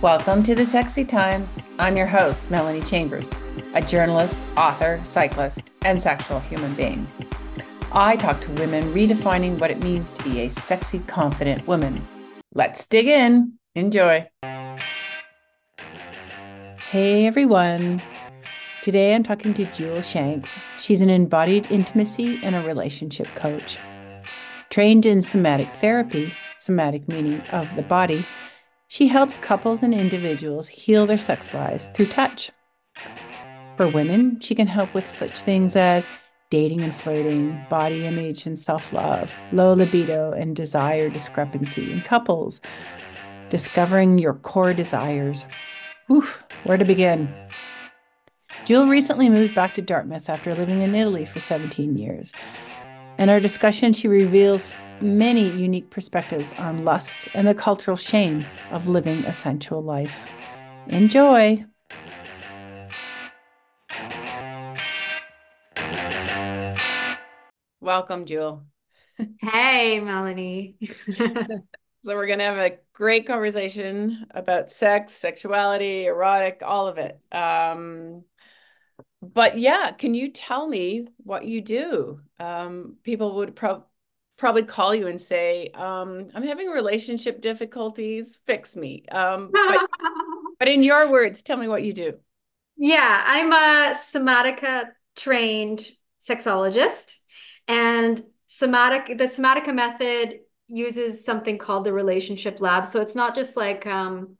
Welcome to the Sexy Times. I'm your host, Melanie Chambers, a journalist, author, cyclist, and sexual human being. I talk to women redefining what it means to be a sexy, confident woman. Let's dig in. Enjoy. Hey everyone. Today I'm talking to Jule Shanks. She's an embodied intimacy and a relationship coach. Trained in somatic therapy, somatic meaning of the body, she helps couples and individuals heal their sex lives through touch. For women, she can help with such things as dating and flirting, body image and self love, low libido and desire discrepancy in couples, discovering your core desires. Oof, where to begin? Jule recently moved back to Dartmouth after living in Italy for 17 years. In our discussion, she reveals many unique perspectives on lust and the cultural shame of living a sensual life. Enjoy! Welcome, Jule. Hey, Melanie. so, we're going to have a great conversation about sex, sexuality, erotic, all of it. Um, but yeah, can you tell me what you do? Um, people would probably probably call you and say, um, I'm having relationship difficulties, fix me. Um, but, but in your words, tell me what you do. Yeah, I'm a somatica trained sexologist and somatic the somatica method uses something called the relationship lab. So it's not just like um,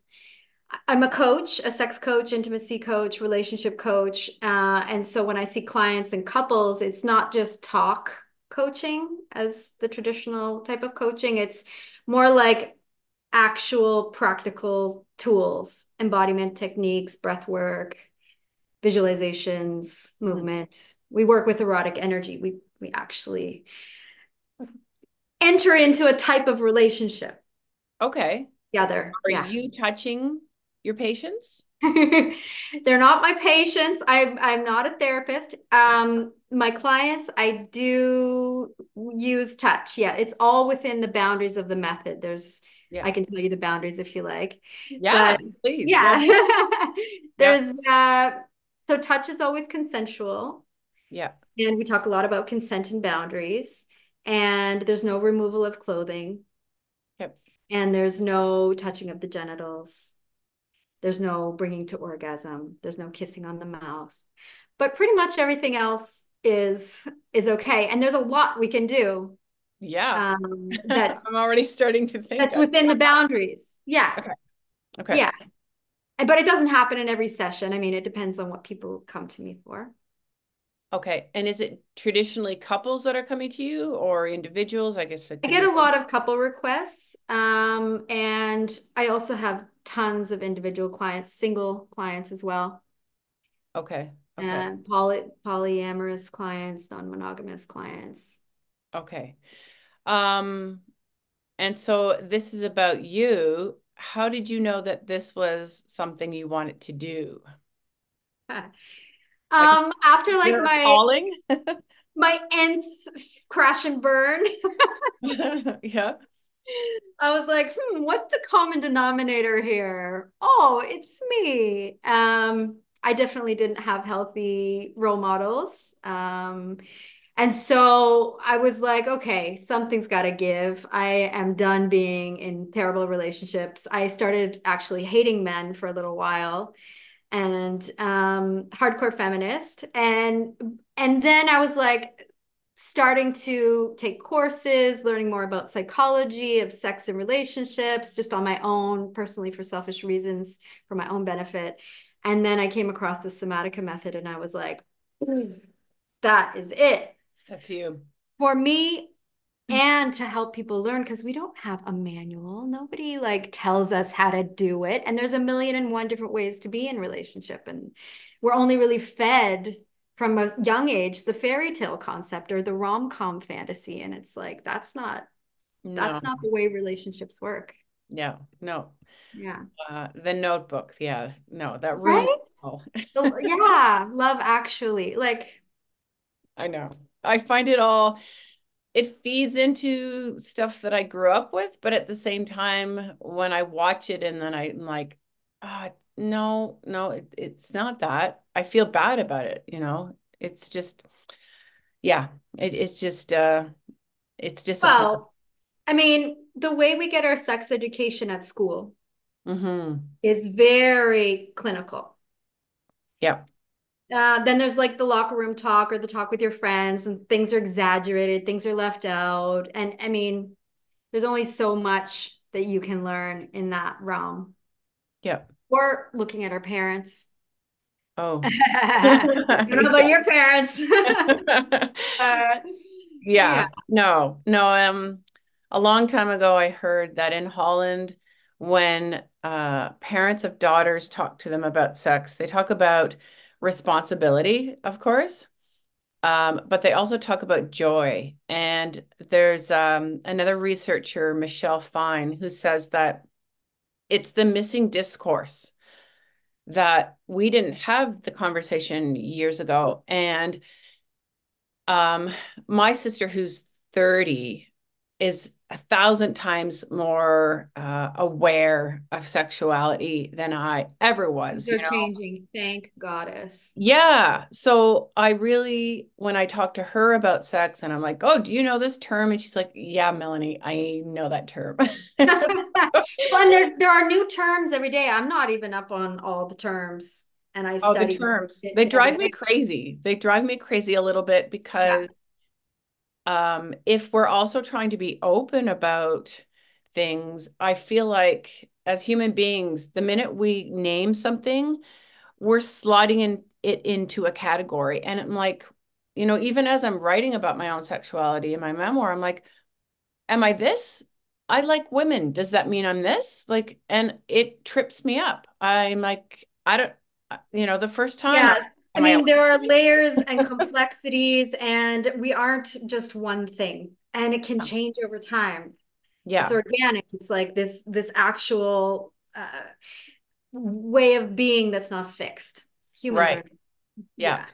I'm a coach, a sex coach, intimacy coach, relationship coach. Uh, and so when I see clients and couples, it's not just talk coaching as the traditional type of coaching. It's more like actual practical tools, embodiment techniques, breath work, visualizations, movement. We work with erotic energy. We we actually enter into a type of relationship. Okay. Together. Are yeah. you touching your patients? They're not my patients. I'm I'm not a therapist. Um, my clients, I do use touch. Yeah, it's all within the boundaries of the method. There's yeah. I can tell you the boundaries if you like. Yeah, but, please. Yeah. yeah. There's uh so touch is always consensual. Yeah. And we talk a lot about consent and boundaries. And there's no removal of clothing. Yep. And there's no touching of the genitals there's no bringing to orgasm. There's no kissing on the mouth. But pretty much everything else is is okay. And there's a lot we can do. Yeah. Um, that's I'm already starting to think that's within the boundaries. Yeah. Okay. Okay. Yeah. But it doesn't happen in every session. I mean, it depends on what people come to me for. Okay. And is it traditionally couples that are coming to you or individuals? I guess I get a lot of couple requests. Um, and I also have tons of individual clients, single clients as well. Okay. okay. Uh, poly polyamorous clients, non-monogamous clients. Okay. Um, and so this is about you. How did you know that this was something you wanted to do? um, after like my calling, my nth crash and burn. yeah. I was like, hmm, what's the common denominator here? Oh, it's me. Um, I definitely didn't have healthy role models. Um, and so I was like, okay, something's got to give. I am done being in terrible relationships. I started actually hating men for a little while and um, hardcore feminist. And and then I was like, starting to take courses, learning more about psychology of sex and relationships, just on my own, personally for selfish reasons, for my own benefit. And then I came across the somatica method and I was like, that is it. That's you. For me, and to help people learn because we don't have a manual nobody like tells us how to do it and there's a million and one different ways to be in relationship and we're only really fed from a young age the fairy tale concept or the rom-com fantasy and it's like that's not no. that's not the way relationships work. Yeah no. Yeah. Uh, the notebook yeah. No that right? oh. yeah love actually like i know. I find it all it feeds into stuff that i grew up with but at the same time when i watch it and then i'm like uh, no, no, it, it's not that. I feel bad about it, you know. It's just, yeah, it, it's just, uh, it's just. Well, I mean, the way we get our sex education at school Mm-hmm. is very clinical. Yeah. Uh, then there's like the locker room talk or the talk with your friends, and things are exaggerated, things are left out. And I mean, there's only so much that you can learn in that realm. Yeah. Or looking at our parents. Oh. Don't know about your parents. Uh, Yeah. yeah. No, no. Um, a long time ago, I heard that in Holland, when uh, parents of daughters talk to them about sex, they talk about responsibility, of course, um, but they also talk about joy. And there's um, another researcher, Michelle Fine, who says that it's the missing discourse that we didn't have the conversation years ago. And um, my sister, who's 30, is a thousand times more uh, aware of sexuality than I ever was. They're You know? changing. Thank goddess. Yeah. So I really, when I talk to her about sex and I'm like, oh, do you know this term? And she's like, yeah, Melanie, I know that term. Well, there there are new terms every day. I'm not even up on all the terms, and I Oh, the study terms. it They drive me crazy. They drive me crazy a little bit Yeah. Um, if we're also trying to be open about things, I feel like as human beings, the minute we name something, we're sliding in it into a category. And I'm like, you know, even as I'm writing about my own sexuality in my memoir, I'm like, am I this? I like women. Does that mean I'm this? Like, and it trips me up. I'm like, I don't, you know, the first time, Yeah. I mean, there are layers and complexities, and we aren't just one thing, and it can change over time. Yeah, it's organic. It's like this this actual uh, way of being that's not fixed. Humans right. are, Yeah. yeah,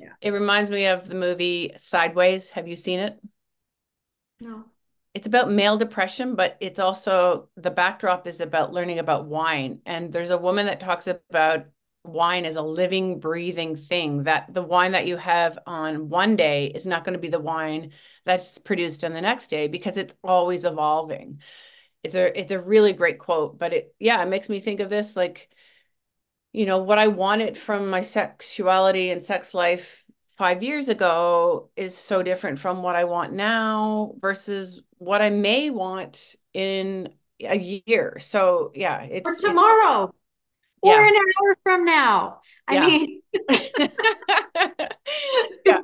yeah. It reminds me of the movie Sideways. Have you seen it? No. It's about male depression, but it's also the backdrop is about learning about wine. And there's a woman that talks about wine is a living, breathing thing, that the wine that you have on one day is not going to be the wine that's produced on the next day because it's always evolving. It's a it's a really great quote, but it yeah, it makes me think of this like, you know, what I wanted from my sexuality and sex life five years ago is so different from what I want now versus what I may want in a year. So yeah, Or it's it's tomorrow, or yeah. an hour from now. I Yeah. mean, Yeah.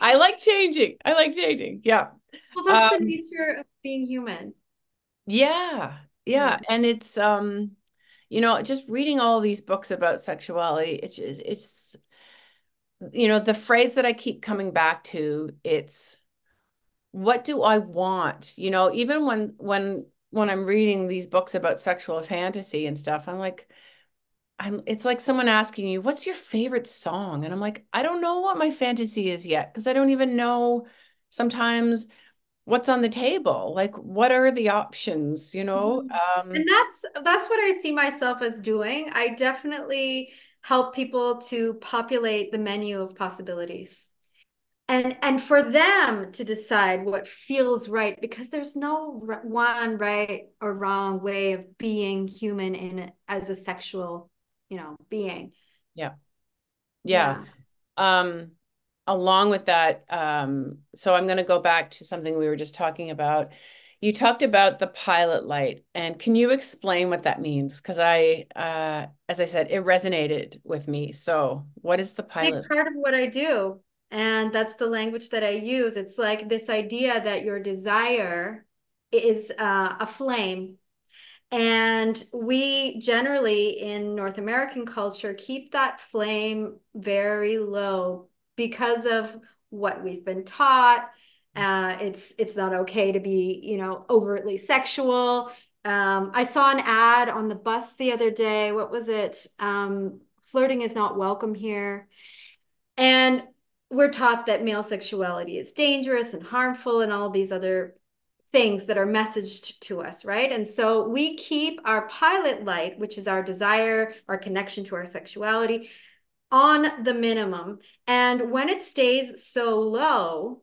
I like changing. I like changing. Yeah. well, that's the Um nature of being human. yeah. Yeah. Yeah, and it's um you know, just reading all these books about sexuality, it's it's you know, the phrase that I keep coming back to, it's what do I want? You know, even when when when I'm reading these books about sexual fantasy and stuff, I'm like, I'm it's like someone asking you, what's your favorite song? And I'm like, I don't know what my fantasy is yet because I don't even know sometimes what's on the table. Like, what are the options, you know? Mhm. Um, And that's that's what I see myself as doing. I definitely help people to populate the menu of possibilities. And and for them to decide what feels right because there's no one right or wrong way of being human in as a sexual, you know, being. yeah. Yeah. Yeah. Um, along with that, um, so I'm going to go back to something we were just talking about. You talked about the pilot light, and can you explain what that means? Because I, uh, as I said, it resonated with me. So, what is the Big pilot? part of what I do. And that's the language that I use. It's like this idea that your desire is uh, a flame And we generally in North American culture keep that flame very low because of what we've been taught. Uh, it's it's not okay to be, you know, overtly sexual. Um, I saw an ad on the bus the other day. What was it? Um, flirting is not welcome here. And we're taught that male sexuality is dangerous and harmful and all these other things that are messaged to us, right? And so we keep our pilot light, which is our desire, our connection to our sexuality, on the minimum. And when it stays so low,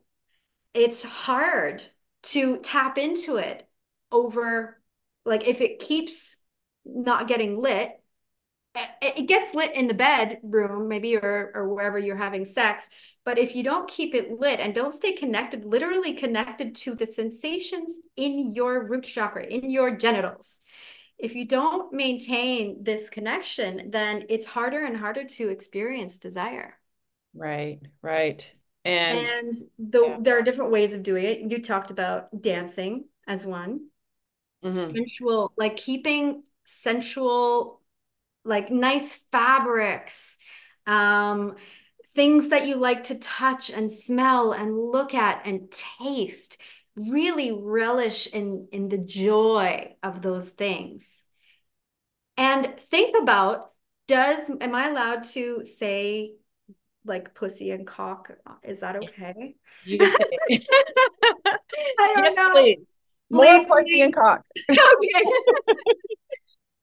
it's hard to tap into it over, like if it keeps not getting lit, it gets lit in the bedroom maybe or or wherever you're having sex but if you don't keep it lit and don't stay connected literally connected to the sensations in your root chakra in your genitals if you don't maintain this connection then it's harder and harder to experience desire right right and, and the, yeah. there are different ways of doing it you talked about dancing as one mm-hmm. sensual like keeping sensual like nice fabrics, um, things that you like to touch and smell and look at and taste. Really relish in, in the joy of those things. And think about does, am I allowed to say like pussy and cock? Is that okay? You can say I don't yes, know. Please. More pussy and cock. okay.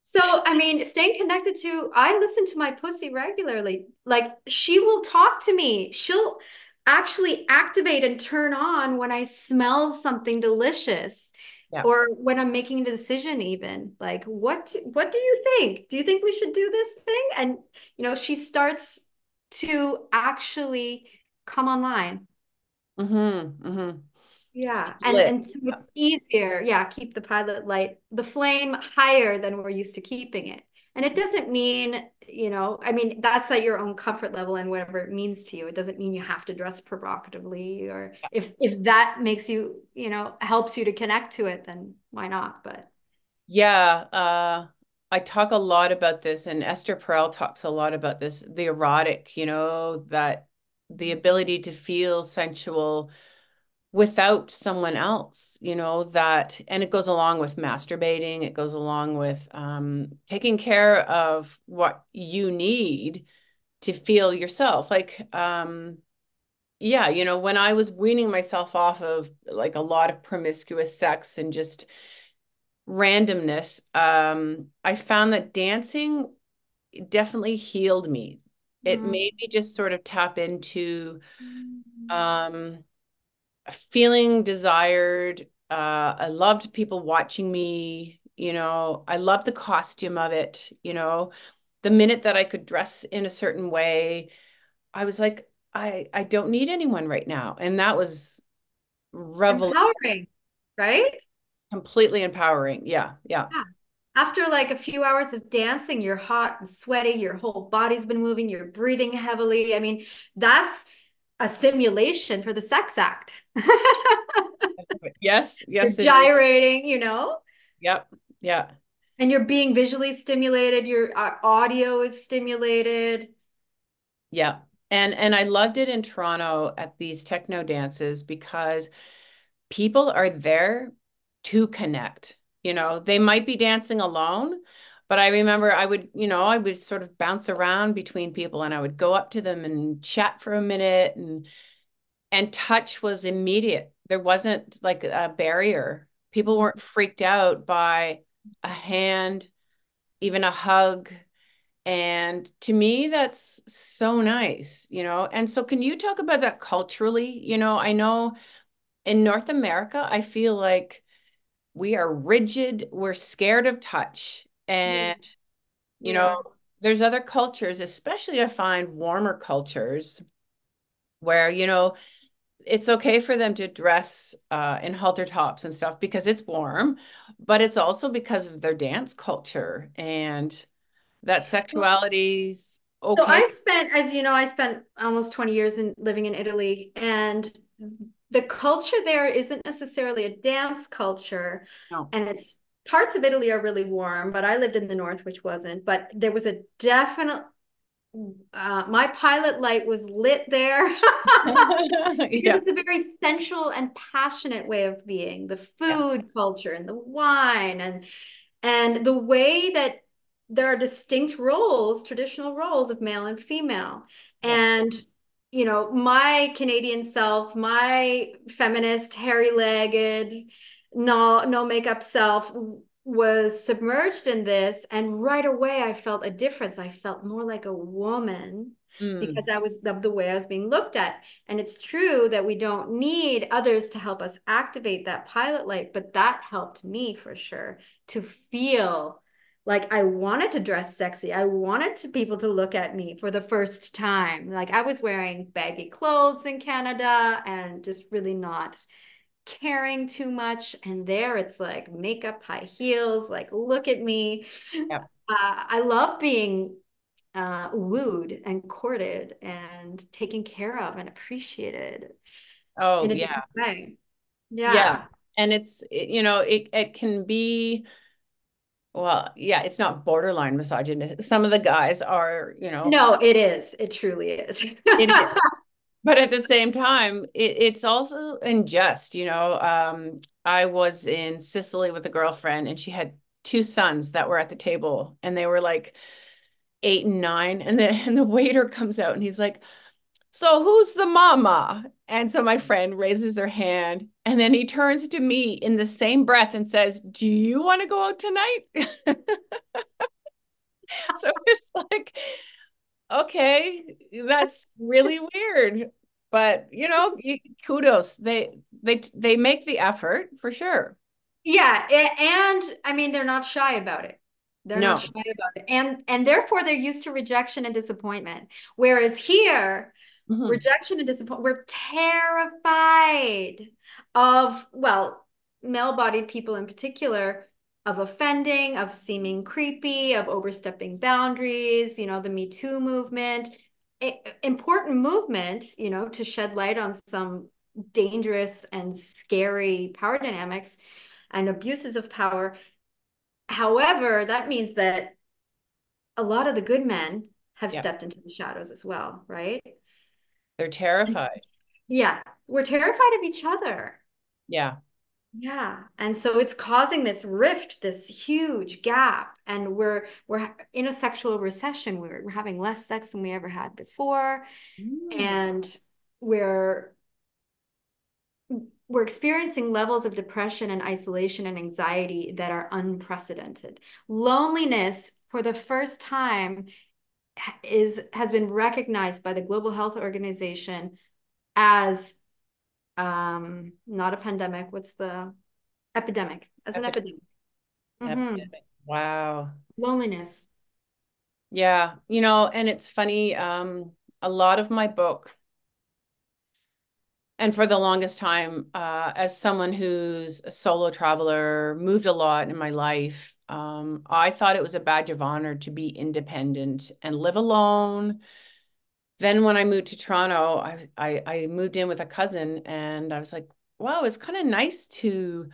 So, I mean, staying connected to, I listen to my pussy regularly. Like, she will talk to me. She'll actually activate and turn on when I smell something delicious. Yeah. Or when I'm making a decision, even like, what what do you think? Do you think we should do this thing? And you know, she starts to actually come online. Mm-hmm. Mm-hmm. Yeah, and and so it's easier. Yeah, keep the pilot light, the flame higher than we're used to keeping it. And it doesn't mean, you know, I mean, that's at your own comfort level and whatever it means to you. It doesn't mean you have to dress provocatively or if if that makes you, you know, helps you to connect to it, then why not? But yeah, uh I talk a lot about this and Esther Perel talks a lot about this, the erotic, you know, that the ability to feel sensual without someone else you know that and it goes along with masturbating it goes along with um, taking care of what you need to feel yourself like um yeah you know when i was weaning myself off of like a lot of promiscuous sex and just randomness um i found that dancing definitely healed me it mm. made me just sort of tap into um feeling desired. Uh, I loved people watching me. You know, I loved the costume of it. You know, the minute that I could dress in a certain way, I was like, I I don't need anyone right now, and that was empowering, right? Completely empowering. Yeah, yeah. yeah. After like a few hours of dancing, you're hot and sweaty. Your whole body's been moving. You're breathing heavily. I mean, that's a simulation for the sex act. yes, yes. You're gyrating, is. you know? Yep. Yeah. And you're being visually stimulated, your uh, audio is stimulated. Yeah. And and I loved it in Toronto at these techno dances because people are there to connect. You know, they might be dancing alone, but I remember I would, you know, I would sort of bounce around between people and I would go up to them and chat for a minute and and touch was immediate. There wasn't like a barrier. People weren't freaked out by a hand, even a hug. And to me, that's so nice, you know. And so, can you talk about that culturally? You know, I know in North America, I feel like we are rigid, we're scared of touch and you yeah. know there's other cultures especially i find warmer cultures where you know it's okay for them to dress uh, in halter tops and stuff because it's warm but it's also because of their dance culture and that sexuality's okay. so i spent as you know i spent almost 20 years in living in italy and the culture there isn't necessarily a dance culture no. and it's parts of Italy are really warm, but I lived in the north, which wasn't. But there was a definite. Uh, my pilot light was lit there because yeah. it's a very sensual and passionate way of being. The food yeah. culture and the wine and and the way that there are distinct roles, traditional roles of male and female, yeah. and you know my Canadian self, my feminist, hairy legged no no makeup self was submerged in this and right away I felt a difference. I felt more like a woman mm. because that was the, the way I was being looked at. And it's true that we don't need others to help us activate that pilot light, but that helped me for sure to feel like I wanted to dress sexy. I wanted to, people to look at me for the first time. Like I was wearing baggy clothes in Canada and just really not caring too much. And there it's like makeup, high heels, like look at me. Yep. Uh, I love being uh, wooed and courted and taken care of and appreciated. Oh, yeah. Yeah. Yeah. And it's, you know, it, it can be, well, yeah, it's not borderline misogynist. Some of the guys are, you know. No, it is. It truly is. it is but at the same time it, it's also unjust you know um, i was in sicily with a girlfriend and she had two sons that were at the table and they were like eight and nine and the and the waiter comes out and he's like so who's the mama? And so my friend raises her hand and then he turns to me in the same breath and says do you want to go out tonight? So it's like okay, that's really weird. But you know, kudos. They they they make the effort for sure. Yeah, and I mean they're not shy about it. They're no. not shy about it. And and therefore they're used to rejection and disappointment. Whereas here, mm-hmm. rejection and disappointment, we're terrified of, well, male-bodied people in particular of offending, of seeming creepy, of overstepping boundaries, you know, the Me Too movement, important movement, you know, to shed light on some dangerous and scary power dynamics and abuses of power. However, that means that a lot of the good men have stepped into the shadows as well, right? They're terrified. yeah, we're terrified of each other. Yeah. Yeah. And so it's causing this rift, this huge gap. And we're we're in a sexual recession. We're, we're having less sex than we ever had before. Mm. And we're we're experiencing levels of depression and isolation and anxiety that are unprecedented. Loneliness for the first time is has been recognized by the Global Health Organization as um not a pandemic what's the epidemic? As an epidemic, epidemic. Mm-hmm. wow. Loneliness. Yeah you know and it's funny um a lot of my book and for the longest time uh as someone who's a solo traveler moved a lot in my life um i thought it was a badge of honor to be independent and live alone then when I moved to Toronto, I, I, I moved in with a cousin and I was like, wow, it's kind of nice to,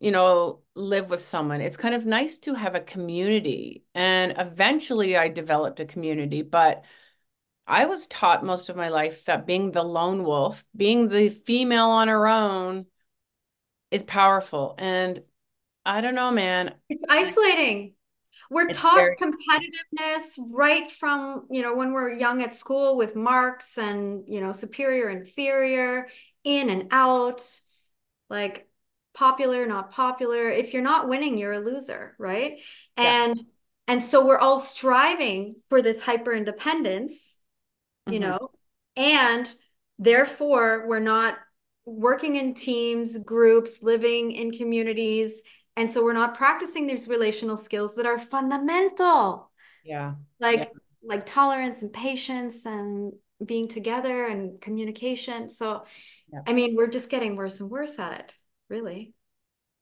you know, live with someone. It's kind of nice to have a community. And eventually I developed a community, but I was taught most of my life that being the lone wolf, being the female on her own is powerful. And I don't know, man. It's isolating. We're it's taught very- competitiveness right from, you know, when we're young at school with marks and, you know, superior, inferior, in and out, like popular, not popular. If you're not winning, you're a loser, right? And and so we're all striving for this hyper independence, you mm-hmm. know, and therefore we're not working in teams, groups, living in communities and so we're not practicing these relational skills that are fundamental. Yeah. Like yeah. like tolerance and patience and being together and communication. So yeah. I mean, we're just getting worse and worse at it, really.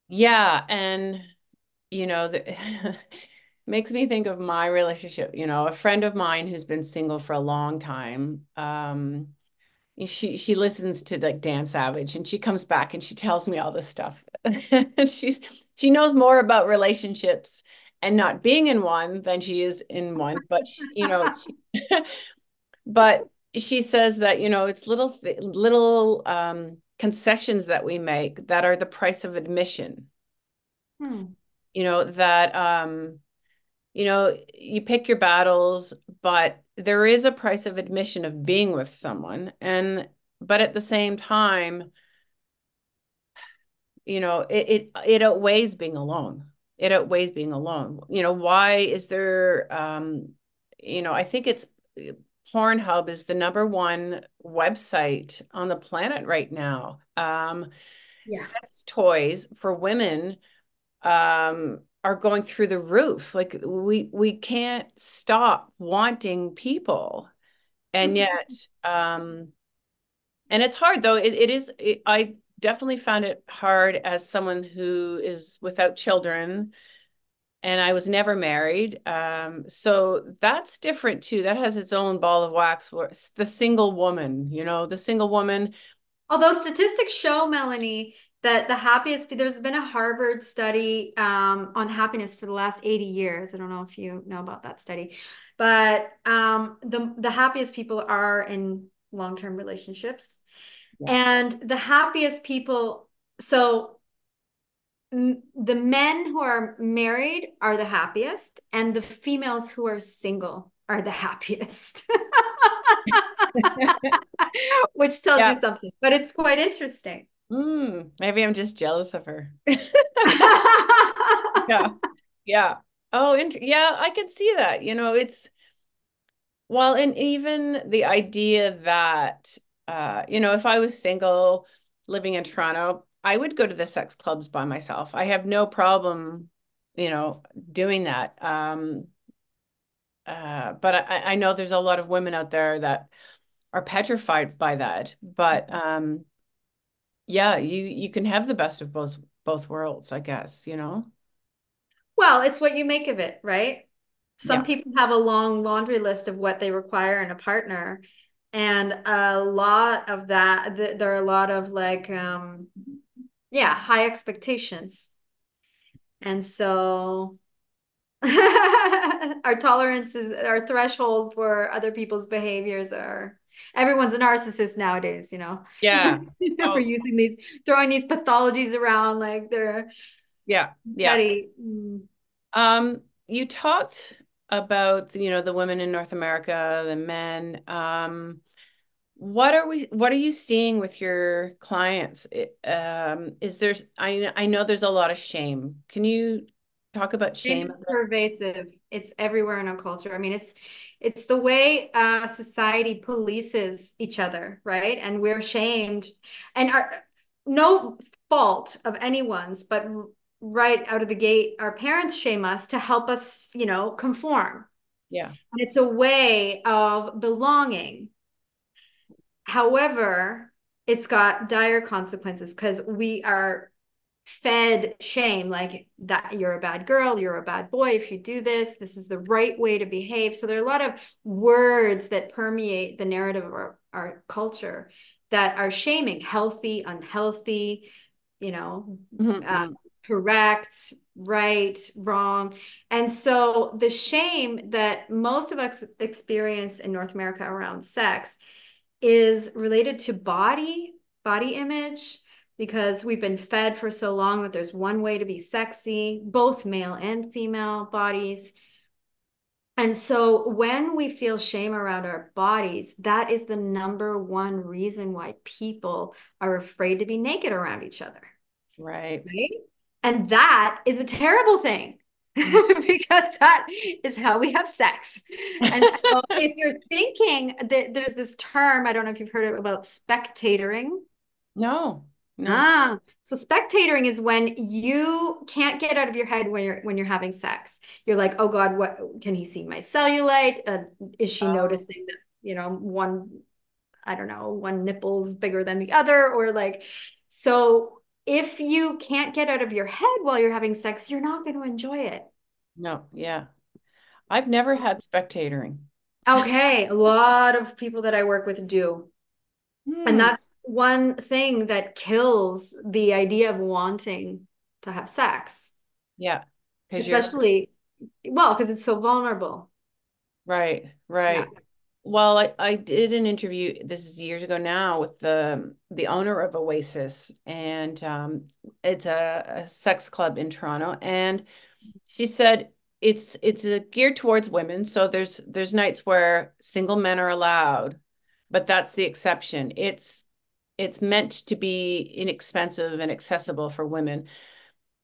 Yeah, and you know, the makes me think of my relationship, you know, a friend of mine who's been single for a long time. Um she she listens to like Dan Savage and she comes back and she tells me all this stuff. she's she knows more about relationships and not being in one than she is in one but she, you know but she says that you know it's little little um, concessions that we make that are the price of admission hmm. you know that um you know you pick your battles but there is a price of admission of being with someone and but at the same time you know, it, it it outweighs being alone. It outweighs being alone. You know, why is there um, you know, I think it's Pornhub is the number one website on the planet right now. Um, yeah. sex toys for women um, are going through the roof. Like we we can't stop wanting people, and mm-hmm. yet, um, and it's hard though. It, it is. It, I definitely found it hard as someone who is without children and I was never married. Um, so that's different too. That has its own ball of wax. The single woman, you know, the single woman. Although statistics show, Melanie, that the happiest, there's been a Harvard study um, on happiness for the last 80 years. I don't know if you know about that study, but um, the, the happiest people are in long-term relationships. Yeah. And the happiest people, so the men who are married are the happiest and the females who are single are the happiest which tells yeah. you something but it's quite interesting mm, maybe i'm just jealous of her yeah yeah oh int- yeah i can see that you know it's well and even the idea that uh you know if i was single living in toronto I would go to the sex clubs by myself. I have no problem, you know, doing that. Um, uh, but I, I know there's a lot of women out there that are petrified by that. But um, yeah, you you can have the best of both both worlds, I guess. You know. Well, it's what you make of it, right? Some yeah. people have a long laundry list of what they require in a partner, and a lot of that. There are a lot of like. Um, yeah high expectations and so our tolerances our threshold for other people's behaviors are everyone's a narcissist nowadays you know yeah oh. we're using these throwing these pathologies around like they're yeah yeah mm. um you talked about you know the women in north america the men um what are we what are you seeing with your clients? Um is there's i i know there's a lot of shame. Can you talk about shame? it's pervasive it's everywhere in our culture. I mean it's it's the way uh society polices each other right? And we're shamed and our no fault of anyone's but right out of the gate our parents shame us to help us you know conform. Yeah. And it's a way of belonging However, it's got dire consequences because we are fed shame like that you're a bad girl, you're a bad boy if you do this, this is the right way to behave. So there are a lot of words that permeate the narrative of our, our culture that are shaming, healthy, unhealthy, you know, mm-hmm. uh, correct, right, wrong. And so the shame that most of us experience in North America around sex is related to body, body image, because we've been fed for so long that there's one way to be sexy, both male and female bodies. And so when we feel shame around our bodies, that is the number one reason why people are afraid to be naked around each other. Right. Right. And that is a terrible thing because that is how we have sex. And so if you're thinking that there's this term, I don't know if you've heard it about spectatoring. No. No. Ah, so spectatoring is when you can't get out of your head when you're when you're having sex. You're like, oh God, what can he see my cellulite? Uh, is she oh. noticing that you know one, I don't know, one nipple's bigger than the other, or like, so if you can't get out of your head while you're having sex, you're not going to enjoy it. No, yeah. I've never had spectatoring. Okay, a lot of people that I work with do. And hmm. that's one thing that kills the idea of wanting to have sex. Yeah. Especially, well, because it's so vulnerable. Right, right. Yeah. Well, I, I did an interview, this is years ago now, with the the owner of Oasis, and um, it's a, a sex club in Toronto. And she said it's it's a geared towards women. So there's there's nights where single men are allowed, but that's the exception. It's it's meant to be inexpensive and accessible for women.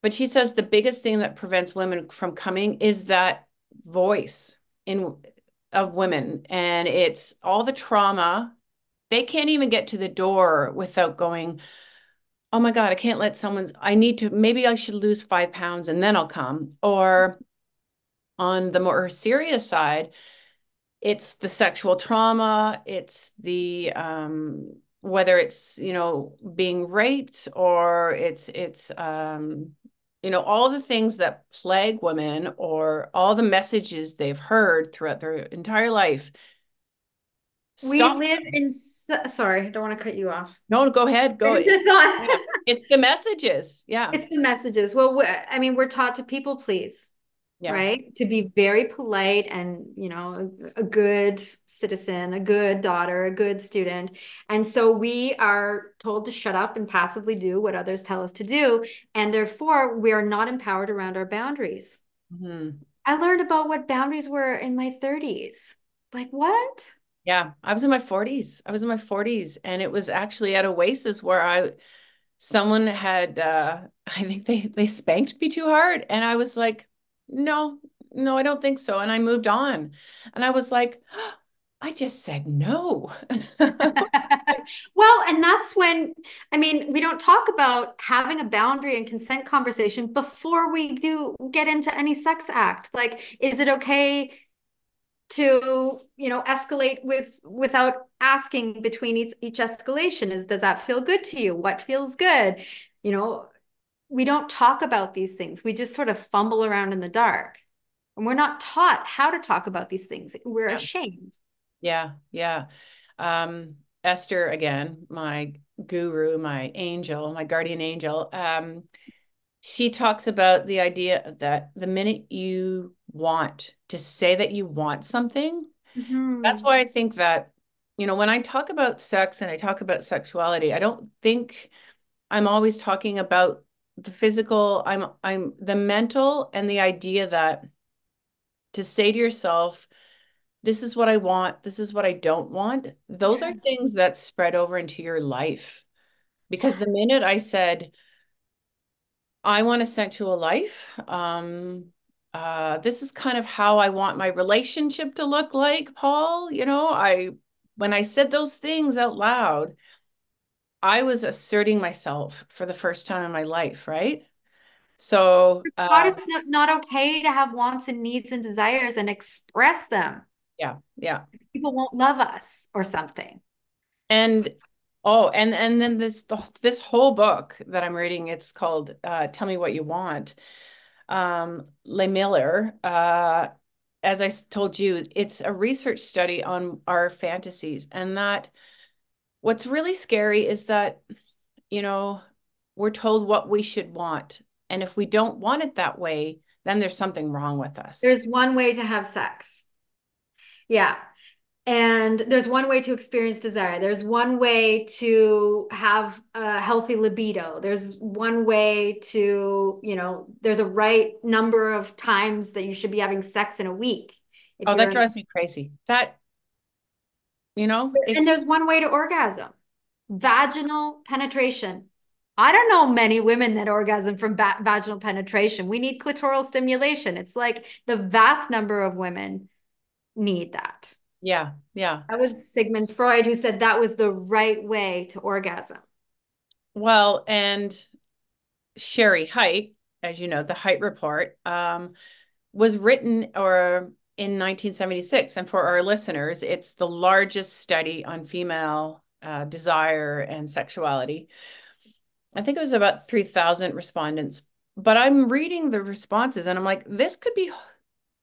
But she says the biggest thing that prevents women from coming is that voice in of women and it's all the trauma. They can't even get to the door without going oh my god i can't let someone's i need to maybe i should lose five pounds and then i'll come. Or on the more serious side it's the sexual trauma it's the um whether it's you know being raped or it's it's um you know all the things that plague women or all the messages they've heard throughout their entire life. We live in sorry i don't want to cut you off. No go ahead go it's the messages yeah. It's the messages. Well i mean we're taught to people please yeah. right? To be very polite and you know a, a, good citizen a good daughter a good student. And so we are told to shut up and passively do what others tell us to do. And therefore we are not empowered around our boundaries. Mm-hmm. i learned about what boundaries were in my 30s like what? Yeah i was in my 40s i was in my 40s and it was actually at oasis where i someone had uh i think they they spanked me too hard and i was like no, no, I don't think so. And I moved on. And I was like, oh, I just said no. well, and that's when, I mean, we don't talk about having a boundary and consent conversation before we do get into any sex act. Like, is it okay to, you know, escalate with without asking between each, each escalation? Is does that feel good to you? What feels good? You know, we don't talk about these things. We just sort of fumble around in the dark. And we're not taught how to talk about these things. We're yeah. ashamed. Yeah, yeah. Um, Esther, again, my guru, my angel, my guardian angel, um, she talks about the idea that the minute you want to say that you want something, mm-hmm. that's why I think that, you know, when I talk about sex and I talk about sexuality, I don't think I'm always talking about the physical i'm i'm the mental and the idea that to say to yourself this is what i want this is what i don't want those are things that spread over into your life. Because the minute i said i want a sensual life um uh this is kind of how i want my relationship to look like paul you know? I when i said those things out loud I was asserting myself for the first time in my life, right? So uh, it's not, not okay to have wants and needs and desires and express them. Yeah, yeah. People won't love us or something. And oh, and and then this this whole book that I'm reading, it's called uh, "Tell Me What You Want." Um, Lehmiller, uh, as I told you, it's a research study on our fantasies, and that what's really scary is that, you know, we're told what we should want. And if we don't want it that way, then there's something wrong with us. There's one way to have sex. Yeah. And there's one way to experience desire. There's one way to have a healthy libido. There's one way to, you know, there's a right number of times that you should be having sex in a week. Oh, that drives me crazy. That you know? If- and there's one way to orgasm vaginal penetration. I don't know many women that orgasm from va- vaginal penetration. We need clitoral stimulation. It's like the vast number of women need that. Yeah yeah. That was sigmund freud who said that was the right way to orgasm. Well and sherry hite as you know the hite report um, was written or in 1976. And for our listeners, it's the largest study on female uh, desire and sexuality. I think it was about 3,000 respondents. But I'm reading the responses and I'm like, this could be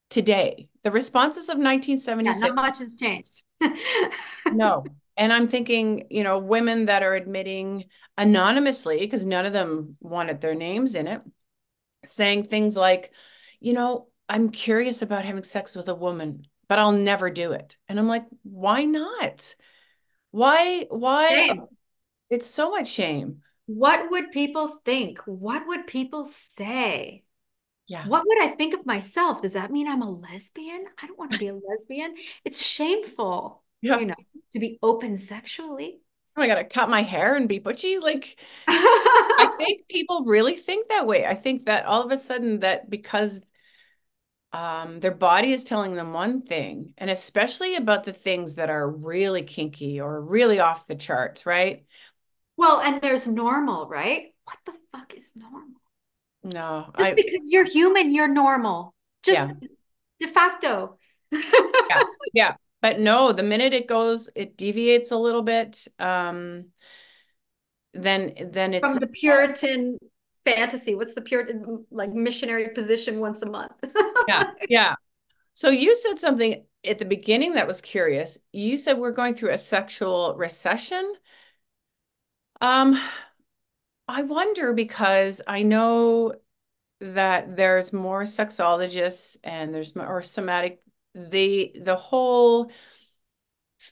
today. The responses of 1976. Yeah, not much has changed. no. And I'm thinking, you know, women that are admitting anonymously, because none of them wanted their names in it, saying things like, you know, I'm curious about having sex with a woman, but I'll never do it. And I'm like, why not? Why, why? Shame. It's so much shame. What would people think? What would people say? Yeah. What would I think of myself? Does that mean I'm a lesbian? I don't want to be a lesbian. It's shameful, yeah. you know, to be open sexually. Oh, I gotta cut my hair and be butchy. Like, I think people really think that way. I think that all of a sudden that because um, their body is telling them one thing, and especially about the things that are really kinky or really off the charts, right? Well, and there's normal, right? What the fuck is normal? No, Just I, because you're human, you're normal. Just Yeah. de facto. yeah, yeah. But no, the minute it goes, it deviates a little bit. Um, then then it's From the Puritan fantasy. What's the pure like missionary position once a month? yeah, yeah. So you said something at the beginning that was curious. You said we're going through a sexual recession. Um, I wonder because I know that there's more sexologists and there's more somatic the the whole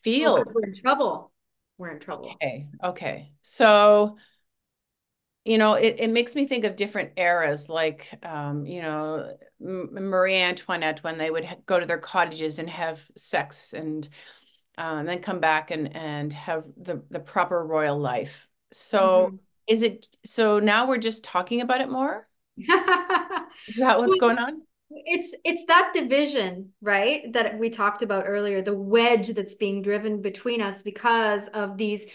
field. because we're in trouble. We're in trouble. Okay, okay. So, you know, it, it makes me think of different eras, like, um, you know, Marie Antoinette, when they would go to their cottages and have sex and, uh, and then come back and, and have the, the proper royal life. So Mhm. is it, so now we're just talking about it more? Is that what's going on? It's it's that division, right? That we talked about earlier, the wedge that's being driven between us because of these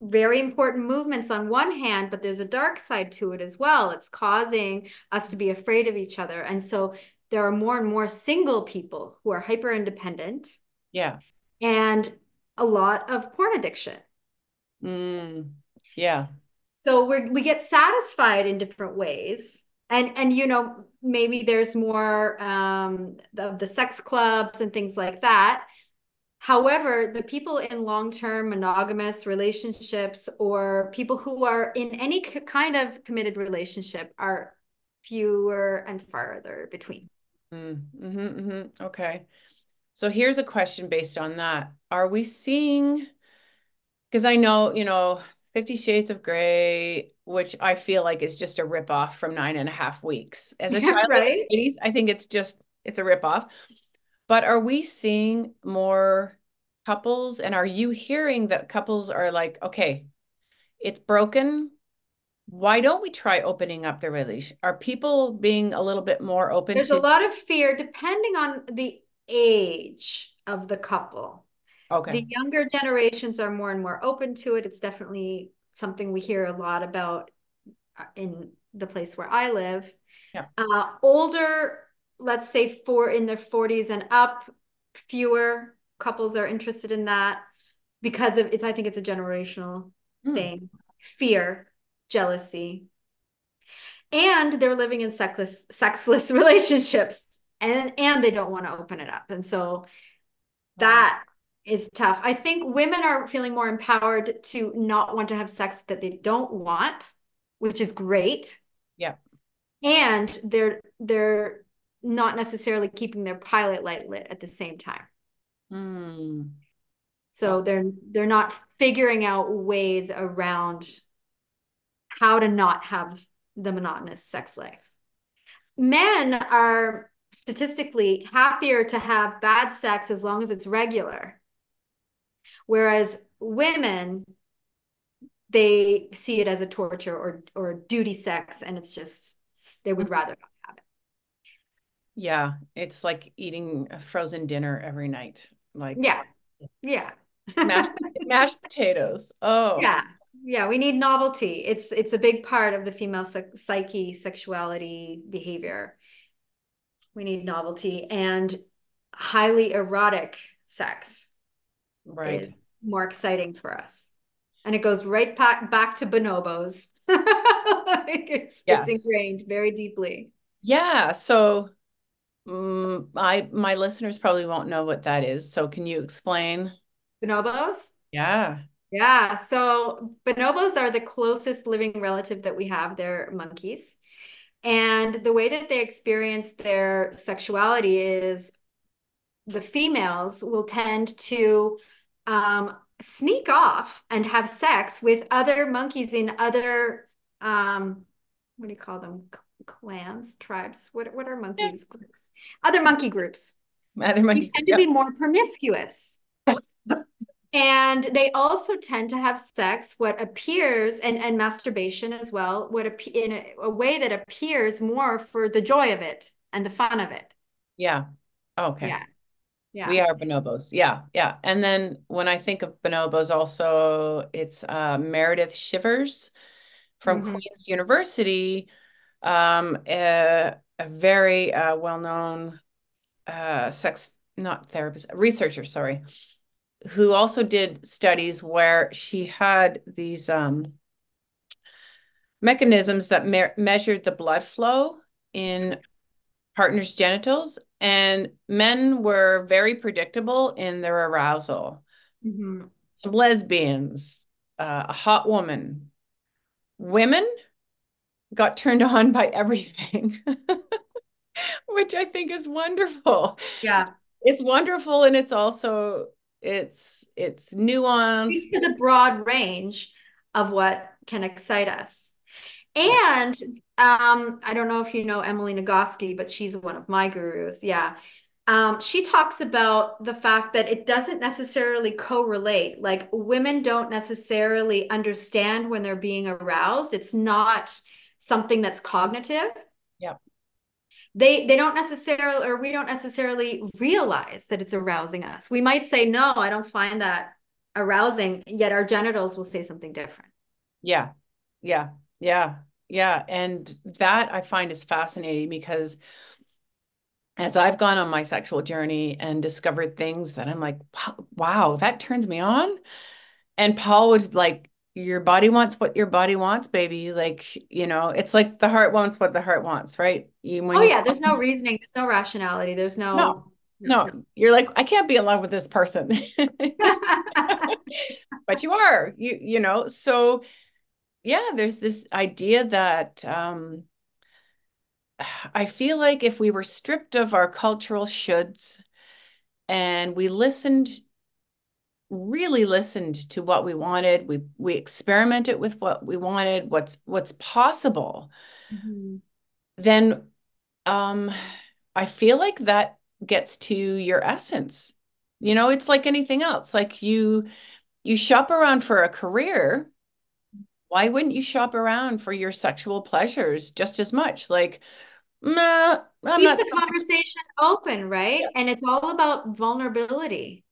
very important movements on one hand, but there's a dark side to it as well. It's causing us to be afraid of each other. And so there are more and more single people who are hyper independent Yeah. and a lot of porn addiction. Mm, yeah. So we we get satisfied in different ways. And and you know, maybe there's more um of the sex clubs and things like that. However, the people in long-term monogamous relationships or people who are in any kind of committed relationship are fewer and farther between. Mm, hmm hmm Okay. So here's a question based on that. Are we seeing, because I know, you know, Fifty Shades of Grey, which I feel like is just a ripoff from Nine and a Half Weeks. As a child Right? 80s, I think it's just, it's a ripoff. But are we seeing more couples? And are you hearing that couples are like, okay, it's broken. Why don't we try opening up the relation? Are people being a little bit more open There's a lot of fear depending on the age of the couple. Okay. The younger generations are more and more open to it. It's definitely something we hear a lot about uh, in the place where I live. Yeah. Uh, older, let's say four in their 40s and up, fewer couples are interested in that because of it's, I think it's a generational Hmm. thing. Fear, jealousy. And they're living in sexless, sexless relationships and and they don't want to open it up. And so that is tough. I think women are feeling more empowered to not want to have sex that they don't want, which is great. Yeah. And they're they're not necessarily keeping their pilot light lit at the same time. Hmm. So they're they're not figuring out ways around how to not have the monotonous sex life. Men are statistically happier to have bad sex as long as it's regular. Whereas women, they see it as a torture or or duty sex, and it's just they would rather not. Yeah, it's like eating a frozen dinner every night. Like Yeah, yeah, mashed, mashed potatoes. Oh, yeah, yeah. We need novelty. It's it's a big part of the female psy- psyche, sexuality, behavior. We need novelty and highly erotic sex. right. is more exciting for us. And it goes right back back to bonobos. like it's Yes. it's ingrained very deeply. Yeah. So, mm, I my listeners probably won't know what that is. So, can you explain? Bonobos? Yeah. Yeah. So bonobos are the closest living relative that we have. They're monkeys. And the way that they experience their sexuality is the females will tend to um, sneak off and have sex with other monkeys in other um, what do you call them? Clans, tribes. What what are monkeys groups? Other monkey groups. Other They tend to be more promiscuous. And they also tend to have sex, what appears, and, and masturbation as well, what in a, a way that appears more for the joy of it and the fun of it. Yeah. Okay. Yeah. Yeah. We are bonobos. Yeah. Yeah. And then when I think of bonobos, also it's uh, Meredith Chivers from mm-hmm. Queen's University, um, a, a very uh, well known uh, sex, not therapist, researcher, sorry, who also did studies where she had these um, mechanisms that me- measured the blood flow in partners' genitals, and men were very predictable in their arousal. Mm-hmm. Some lesbians, uh, a hot woman. Women got turned on by everything, which I think is wonderful. Yeah. It's wonderful and it's also it's it's nuanced. It's to the broad range of what can excite us. And um, I don't know if you know Emily Nagoski, but she's one of my gurus. Yeah. Um, she talks about the fact that it doesn't necessarily correlate. Like women don't necessarily understand when they're being aroused. It's not something that's cognitive. Yeah. They they don't necessarily or we don't necessarily realize that it's arousing us. We might say, no, I don't find that arousing, yet our genitals will say something different. Yeah. Yeah. Yeah. Yeah. And that I find is fascinating because as I've gone on my sexual journey and discovered things that I'm like, wow, that turns me on. And Paul would like, your body wants what your body wants, baby. Like, you know, it's like the heart wants what the heart wants, right? You, oh, yeah. There's no reasoning. There's no rationality. There's no, no, no. You're like, I can't be in love with this person. but you are, you, you know, so yeah, there's this idea that um, I feel like if we were stripped of our cultural shoulds and we listened, really listened to what we wanted, we we experimented with what we wanted, what's what's possible, mm-hmm. then um, I feel like that gets to your essence. You know, it's like anything else. Like you you shop around for a career why wouldn't you shop around for your sexual pleasures just as much? Like, nah, I'm Keep not- the conversation open, right? Yeah. And it's all about vulnerability.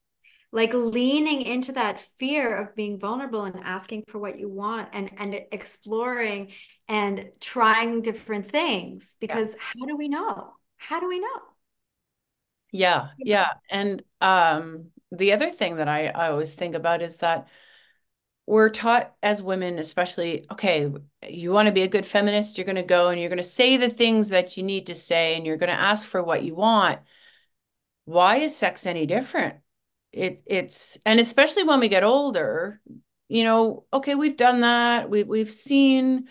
Like leaning into that fear of being vulnerable and asking for what you want and and exploring and trying different things because yeah. how do we know? How do we know? Yeah, yeah. And um the other thing that I, I always think about is that we're taught as women, especially, okay, you want to be a good feminist, you're going to go and you're going to say the things that you need to say and you're going to ask for what you want. Why is sex any different? It it's and especially when we get older, you know, okay, we've done that. We we've seen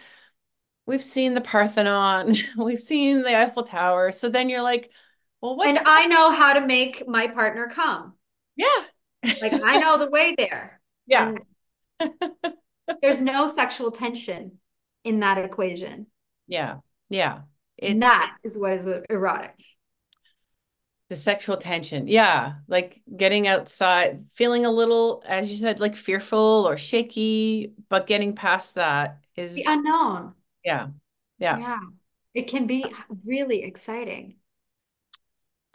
we've seen the Parthenon, we've seen the Eiffel Tower. So then you're like, well, what? And I know how to make my partner come. Yeah. like I know the way there. Yeah. There's no sexual tension in that equation. Yeah. Yeah. It's, that is what is erotic. The sexual tension. Yeah. Like getting outside, feeling a little, as you said, like fearful or shaky, but getting past that is the unknown. Yeah. Yeah. Yeah. It can be really exciting.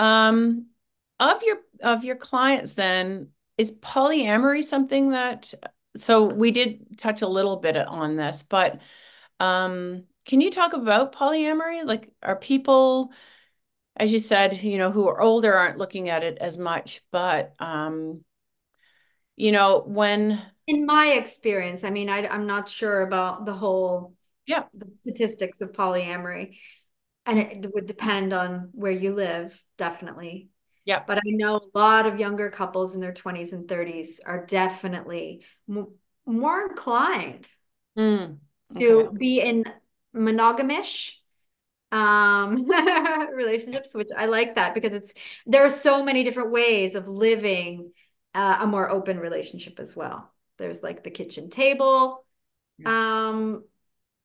Um, of your of your clients then is polyamory something that so we did touch a little bit on this, but um, can you talk about polyamory? Like, are people, as you said, you know, who are older aren't looking at it as much, but um, you know, when in my experience, I mean, I, I'm not sure about the whole yeah the statistics of polyamory, and it would depend on where you live, definitely. Yeah. But I know a lot of younger couples in their 20s and 30s are definitely m- more inclined mm, to okay. be in monogamish um relationships which i like that because it's there are so many different ways of living uh, a more open relationship as well. There's like the kitchen table um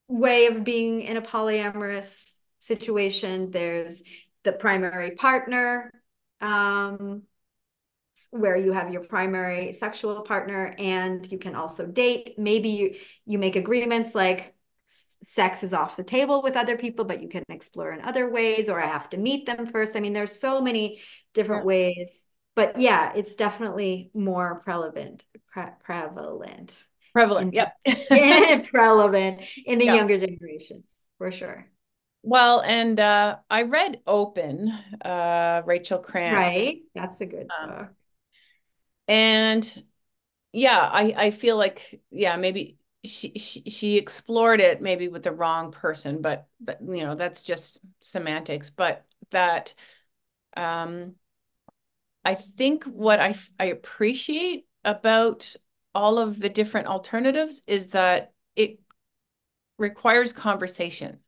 way of being in a polyamorous situation. There's the primary partner um, where you have your primary sexual partner and you can also date. Maybe you, you make agreements like sex is off the table with other people, but you can explore in other ways, or I have to meet them first. I mean, there's so many different yeah. ways. But yeah, it's definitely more prevalent, pre prevalent. Prevalent, in, yeah. prevalent in the yeah. younger generations, for sure. Well, and uh, I read Open, uh, Rachel Krantz. Right. That's a good um, book. And yeah, I, I feel like, yeah, maybe she, she she explored it maybe with the wrong person, but, but you know, that's just semantics. But that um I think what I I appreciate about all of the different alternatives is that it requires conversation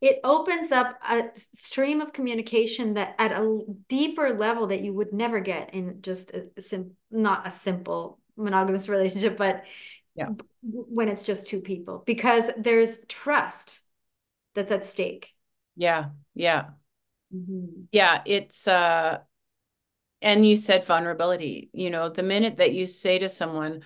it opens up a stream of communication that at a deeper level that you would never get in just a, a sim not a simple monogamous relationship but yeah when it's just two people because there's trust that's at stake yeah yeah mm -hmm. yeah it's uh and you said vulnerability you know the minute that you say to someone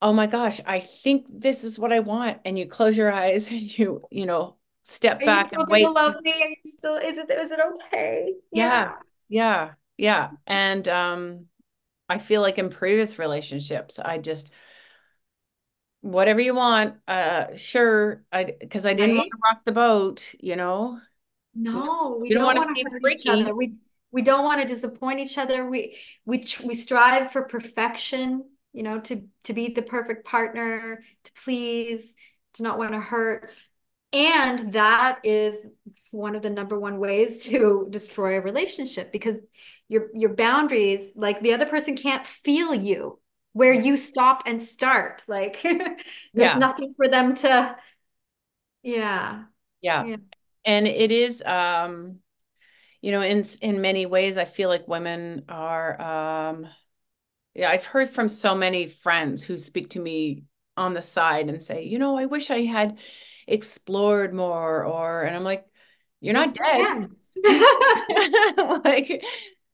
oh my gosh i think this is what i want and you close your eyes and you you know step Are back and wait. Love me? Are you still? Is it? Is it okay? Yeah. yeah, yeah, yeah. And um, I feel like in previous relationships, I just whatever you want. Uh, sure. I because I didn't right? want to rock the boat. You know. No, we, don't, don't want to hurt freaky. each other. We we don't want to disappoint each other. We we we strive for perfection. You know, to to be the perfect partner, to please, to not want to hurt. And that is one of the number one ways to destroy a relationship because your your boundaries, like the other person can't feel you where you stop and start. Like there's yeah. nothing for them to yeah. yeah. Yeah. And it is um you know in in many ways I feel like women are um yeah, I've heard from so many friends who speak to me on the side and say, you know, I wish I had explored more or and i'm like you're not dead like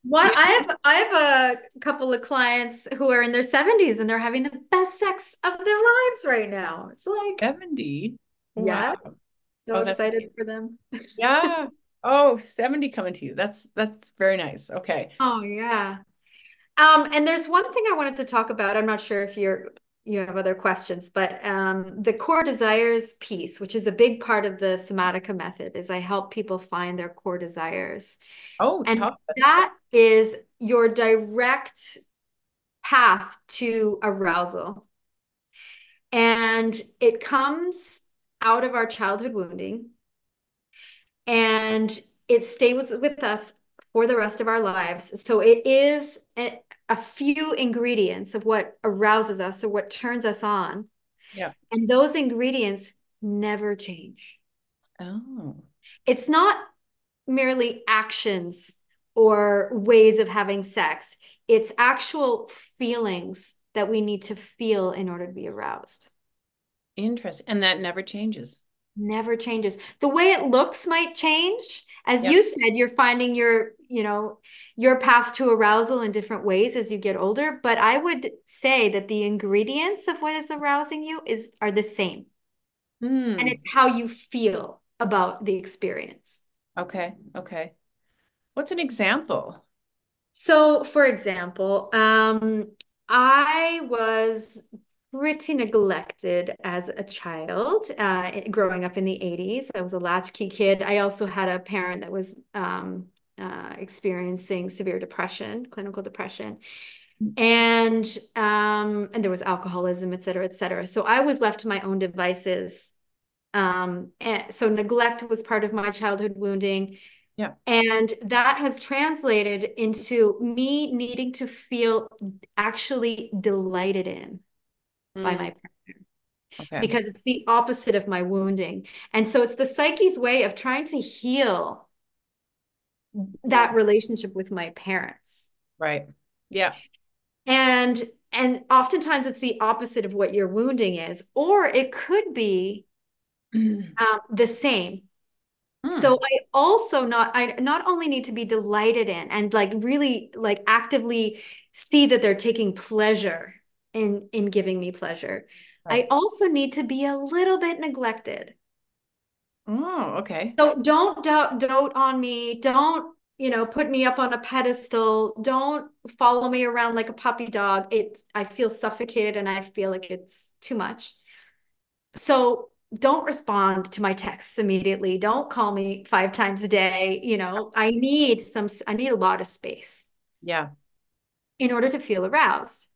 what I have I have a couple of clients who are in their 70s and they're having the best sex of their lives right now. It's like 70. Yeah. Wow. So oh, excited for them. yeah. Oh, 70 coming to you. That's that's very nice. Okay. Oh yeah. Um, and there's one thing I wanted to talk about. I'm not sure if you're you have other questions, but um, the core desires piece, which is a big part of the somatica method, is I help people find their core desires. Oh, and that is your direct path to arousal. And it comes out of our childhood wounding and it stays with us for the rest of our lives. So it is a few ingredients of what arouses us or what turns us on. Yeah. And those ingredients never change. Oh. It's not merely actions or ways of having sex, it's actual feelings that we need to feel in order to be aroused. Interesting. And that never changes. Never changes. The way it looks might change. As yep. you said, you're finding your, you know, your path to arousal in different ways as you get older but i would say that the ingredients of what is arousing you is are the same. Mm. and it's how you feel about the experience. Okay okay. What's an example? So for example um i was pretty neglected as a child uh, growing up in the 80s i was a latchkey kid. I also had a parent that was um, uh, experiencing severe depression, clinical depression. And um, and there was alcoholism, et cetera, et cetera. So I was left to my own devices. Um, and so neglect was part of my childhood wounding. Yeah. And that has translated into me needing to feel actually delighted in mm. by my partner. Okay. Because it's the opposite of my wounding. And so it's the psyche's way of trying to heal that relationship with my parents. Right. Yeah. And and oftentimes it's the opposite of what your wounding is, or it could be um, the same. So I also not I not only need to be delighted in and like really like actively see that they're taking pleasure in in giving me pleasure. Right. I also need to be a little bit neglected. Oh, okay. So don't dote, dote on me. Don't, you know, put me up on a pedestal. Don't follow me around like a puppy dog. It I feel suffocated and I feel like it's too much. So don't respond to my texts immediately. Don't call me five times a day. You know, I need some, I need a lot of space Yeah. in order to feel aroused.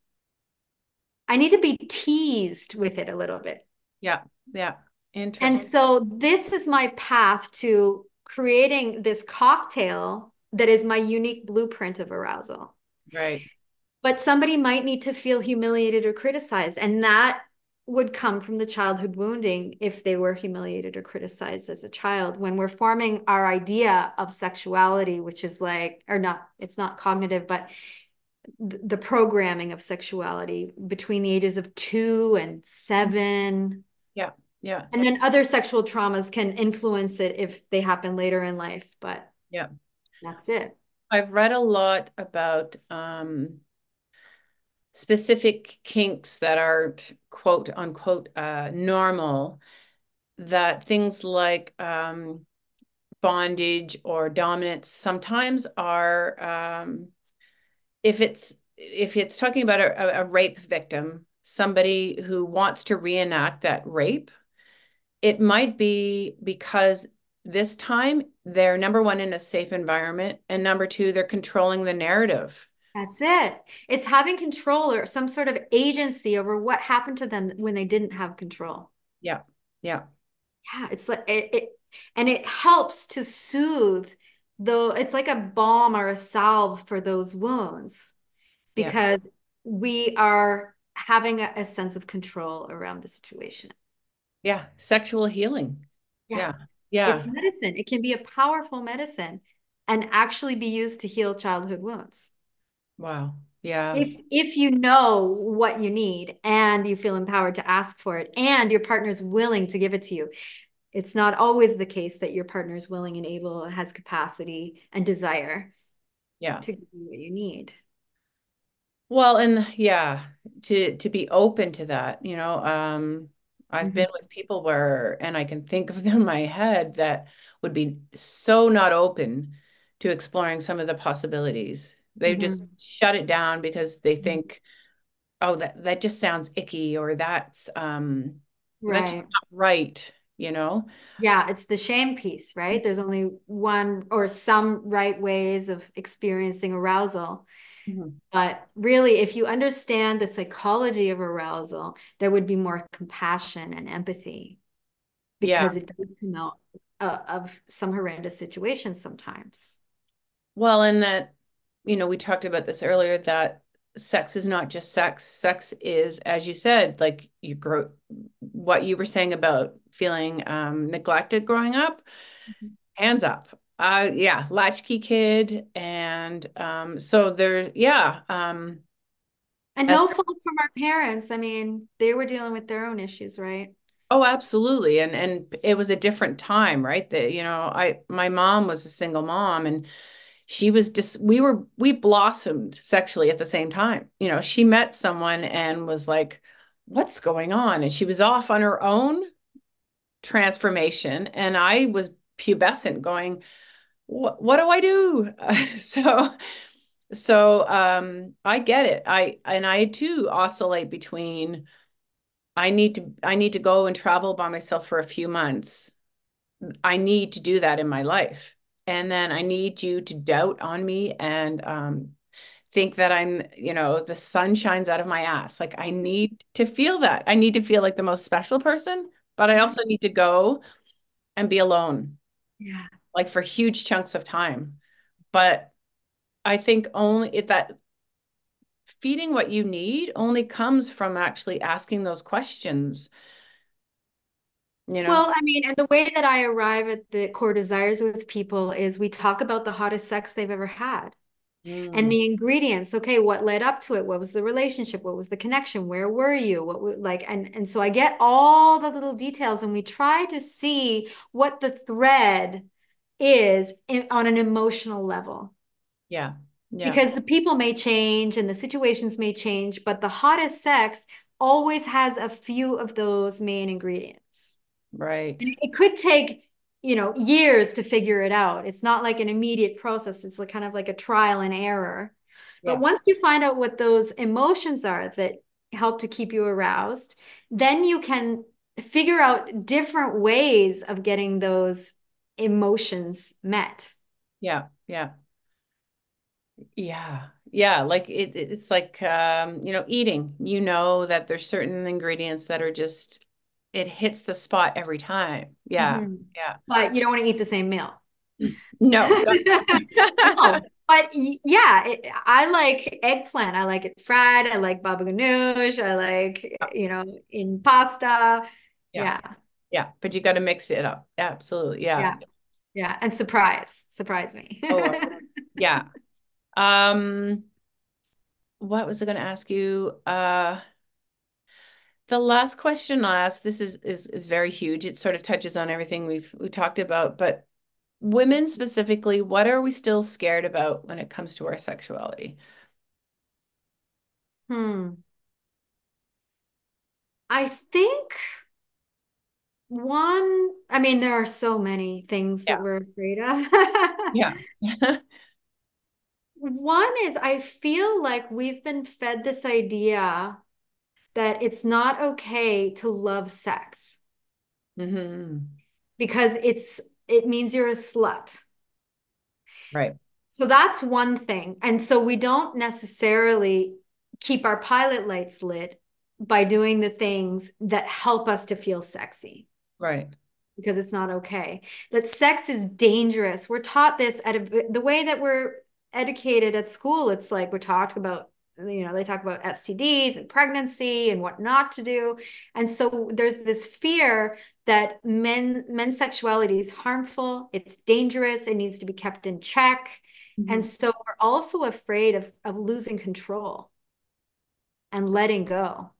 I need to be teased with it a little bit. Yeah. Yeah. And so this is my path to creating this cocktail that is my unique blueprint of arousal. Right. But somebody might need to feel humiliated or criticized. And that would come from the childhood wounding if they were humiliated or criticized as a child. When we're forming our idea of sexuality, which is like, or not, it's not cognitive, but the programming of sexuality between the ages of two and seven. Yeah. Yeah. And then other sexual traumas can influence it if they happen later in life, but yeah, that's it. I've read a lot about um, specific kinks that aren't quote unquote uh, normal, that things like um, bondage or dominance sometimes are um, if it's if it's talking about a, a rape victim, somebody who wants to reenact that rape, it might be because this time they're number one in a safe environment and number two they're controlling the narrative that's it. It's having control or some sort of agency over what happened to them when they didn't have control. Yeah. Yeah. Yeah. It's like it, it and it helps to soothe though it's like a balm or a salve for those wounds because yeah. we are having a, a, sense of control around the situation. Yeah. Sexual healing. Yeah. yeah. Yeah. It's medicine. It can be a powerful medicine and actually be used to heal childhood wounds. Wow. Yeah. If if you know what you need and you feel empowered to ask for it and your partner is willing to give it to you. It's not always the case that your partner is willing and able and has capacity and desire yeah. to give you what you need. Well, and yeah, to to be open to that, you know, um I've mm-hmm. been with people where and I can think of them in my head that would be so not open to exploring some of the possibilities they mm-hmm. just shut it down because they mm-hmm. think, oh, that that just sounds icky or that's um right. that's not right, you know? Yeah, it's the shame piece, right? There's only one or some right ways of experiencing arousal. Mm-hmm. But really, if you understand the psychology of arousal, there would be more compassion and empathy because yeah. it does come out uh, of some horrendous situations sometimes. Well, and that you know, we talked about this earlier that sex is not just sex. Sex is, as you said, like you grow what you were saying about feeling um, neglected growing up. Mm-hmm. Hands up. Uh, yeah, latchkey kid, and um, so there, yeah. Um, and no fault from our parents. I mean, they were dealing with their own issues, right? Oh, absolutely. And and it was a different time, right? That you know, I my mom was a single mom, and she was just we were we blossomed sexually at the same time you know she met someone and was like what's going on and she was off on her own transformation and i was pubescent going what, do i do so so um i get it i and i too oscillate between i need to i need to go and travel by myself for a few months i need to do that in my life and then I need you to doubt on me and um, think that I'm, you know, the sun shines out of my ass. Like I need to feel that. I need to feel like the most special person, but I also need to go and be alone. Yeah. Like for huge chunks of time. But I think only it that feeding what you need only comes from actually asking those questions you know well i mean and the way that i arrive at the core desires with people is we talk about the hottest sex they've ever had mm. and the ingredients okay what led up to it what was the relationship what was the connection where were you what was like and and so i get all the little details and we try to see what the thread is in, on an emotional level. Yeah. Yeah. Because the people may change and the situations may change, but the hottest sex always has a few of those main ingredients. Right. It could take, you know, years to figure it out. It's not like an immediate process. It's like kind of like a trial and error. Yeah. But once you find out what those emotions are that help to keep you aroused, then you can figure out different ways of getting those emotions met. Yeah. Yeah. Yeah. Yeah. Like it, it's like, um, you know, eating, you know, that there's certain ingredients that are just, it hits the spot every time. Yeah. Mm-hmm. Yeah. But you don't want to eat the same meal. No. no. But yeah, it, I like eggplant. I like it fried. I like baba ganoush. I like, you know, in pasta. Yeah. Yeah. yeah. But you got to mix it up. Absolutely. Yeah. Yeah. Yeah. And surprise, surprise me. oh, yeah. Um, what was I going to ask you? Uh, the last question I'll ask, this is is very huge. It sort of touches on everything we've we talked about, but women specifically, what are we still scared about when it comes to our sexuality? Hmm. I think one, I mean, there are so many things yeah. that we're afraid of. yeah. One is I feel like we've been fed this idea that it's not okay to love sex mm-hmm. because it's it means you're a slut. Right. So that's one thing. And so we don't necessarily keep our pilot lights lit by doing the things that help us to feel sexy. Right. Because it's not okay. That sex is dangerous. We're taught this at a, the way that we're educated at school, it's like we're talked about you know they talk about STDs and pregnancy and what not to do. And so there's this fear that men men's sexuality is harmful it's dangerous it needs to be kept in check. Mm-hmm. and so we're also afraid of of losing control and letting go.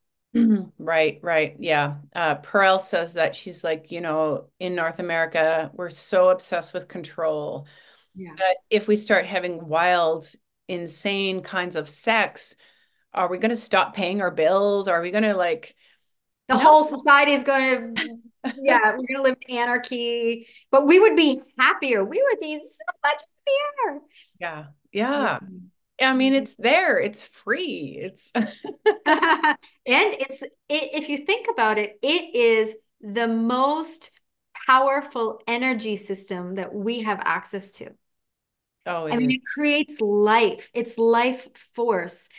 Right right. Yeah. Uh Perel says that she's like you know in North America we're so obsessed with control. Yeah. But if we start having wild, insane kinds of sex, are we going to stop paying our bills? Are we going to like the no. whole society is going to yeah, we're going to live in anarchy, but we would be happier. We would be so much happier. Yeah. Yeah. I mean, mm-hmm. it's there. It's free. It's and it's it, if you think about it, it is the most powerful energy system that we have access to. Oh, I mean, it creates life. It's life force.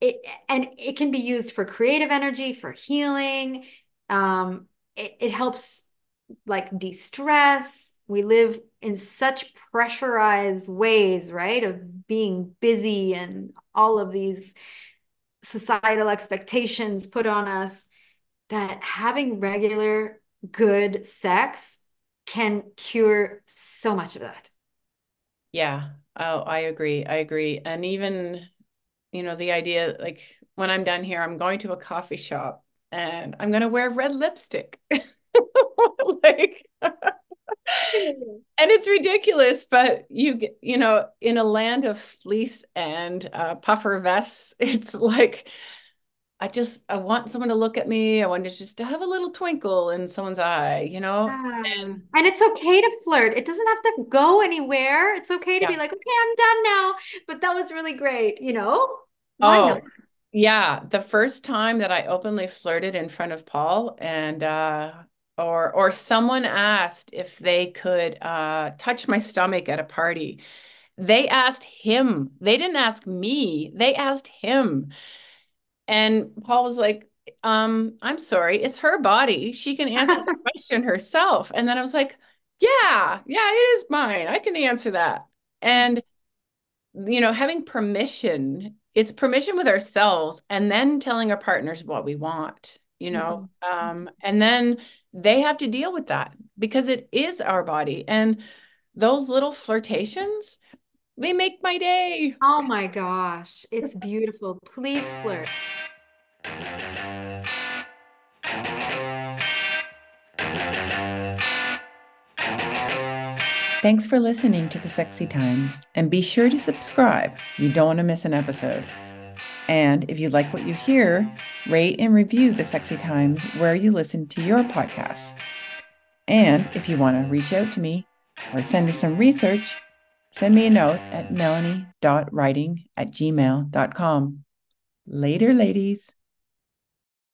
It and it can be used for creative energy, for healing. Um, it, it helps like de-stress. We live in such pressurized ways, right? Of being busy and all of these societal expectations put on us that having regular good sex can cure so much of that. Yeah. Oh, I agree. I agree. And even, you know, the idea like when I'm done here, I'm going to a coffee shop and I'm going to wear red lipstick. like and it's ridiculous, but you you know, in a land of fleece and uh, puffer vests, it's like I just I want someone to look at me. I want to just to have a little twinkle in someone's eye, you know. And, and it's okay to flirt. It doesn't have to go anywhere. It's okay to yeah. be like, okay, I'm done now. But that was really great, you know. Why oh, not? yeah. The first time that I openly flirted in front of Paul, and uh, or or someone asked if they could uh, touch my stomach at a party. They asked him. They didn't ask me. They asked him and Paul was like, um, I'm sorry, it's her body. She can answer the question herself. And then I was like, yeah, yeah, it is mine. I can answer that. And, you know, having permission, it's permission with ourselves and then telling our partners what we want, you know, mm-hmm. um, and then they have to deal with that because it is our body. And those little flirtations, they make my day. Oh my gosh, it's beautiful. Please flirt. Thanks for listening to the Sexy Times, and be sure to subscribe. You don't want to miss an episode. And if you like what you hear, rate and review the Sexy Times where you listen to your podcasts. And if you want to reach out to me or send me some research, send me a note at melanie.writing at gmail.com. Later, ladies.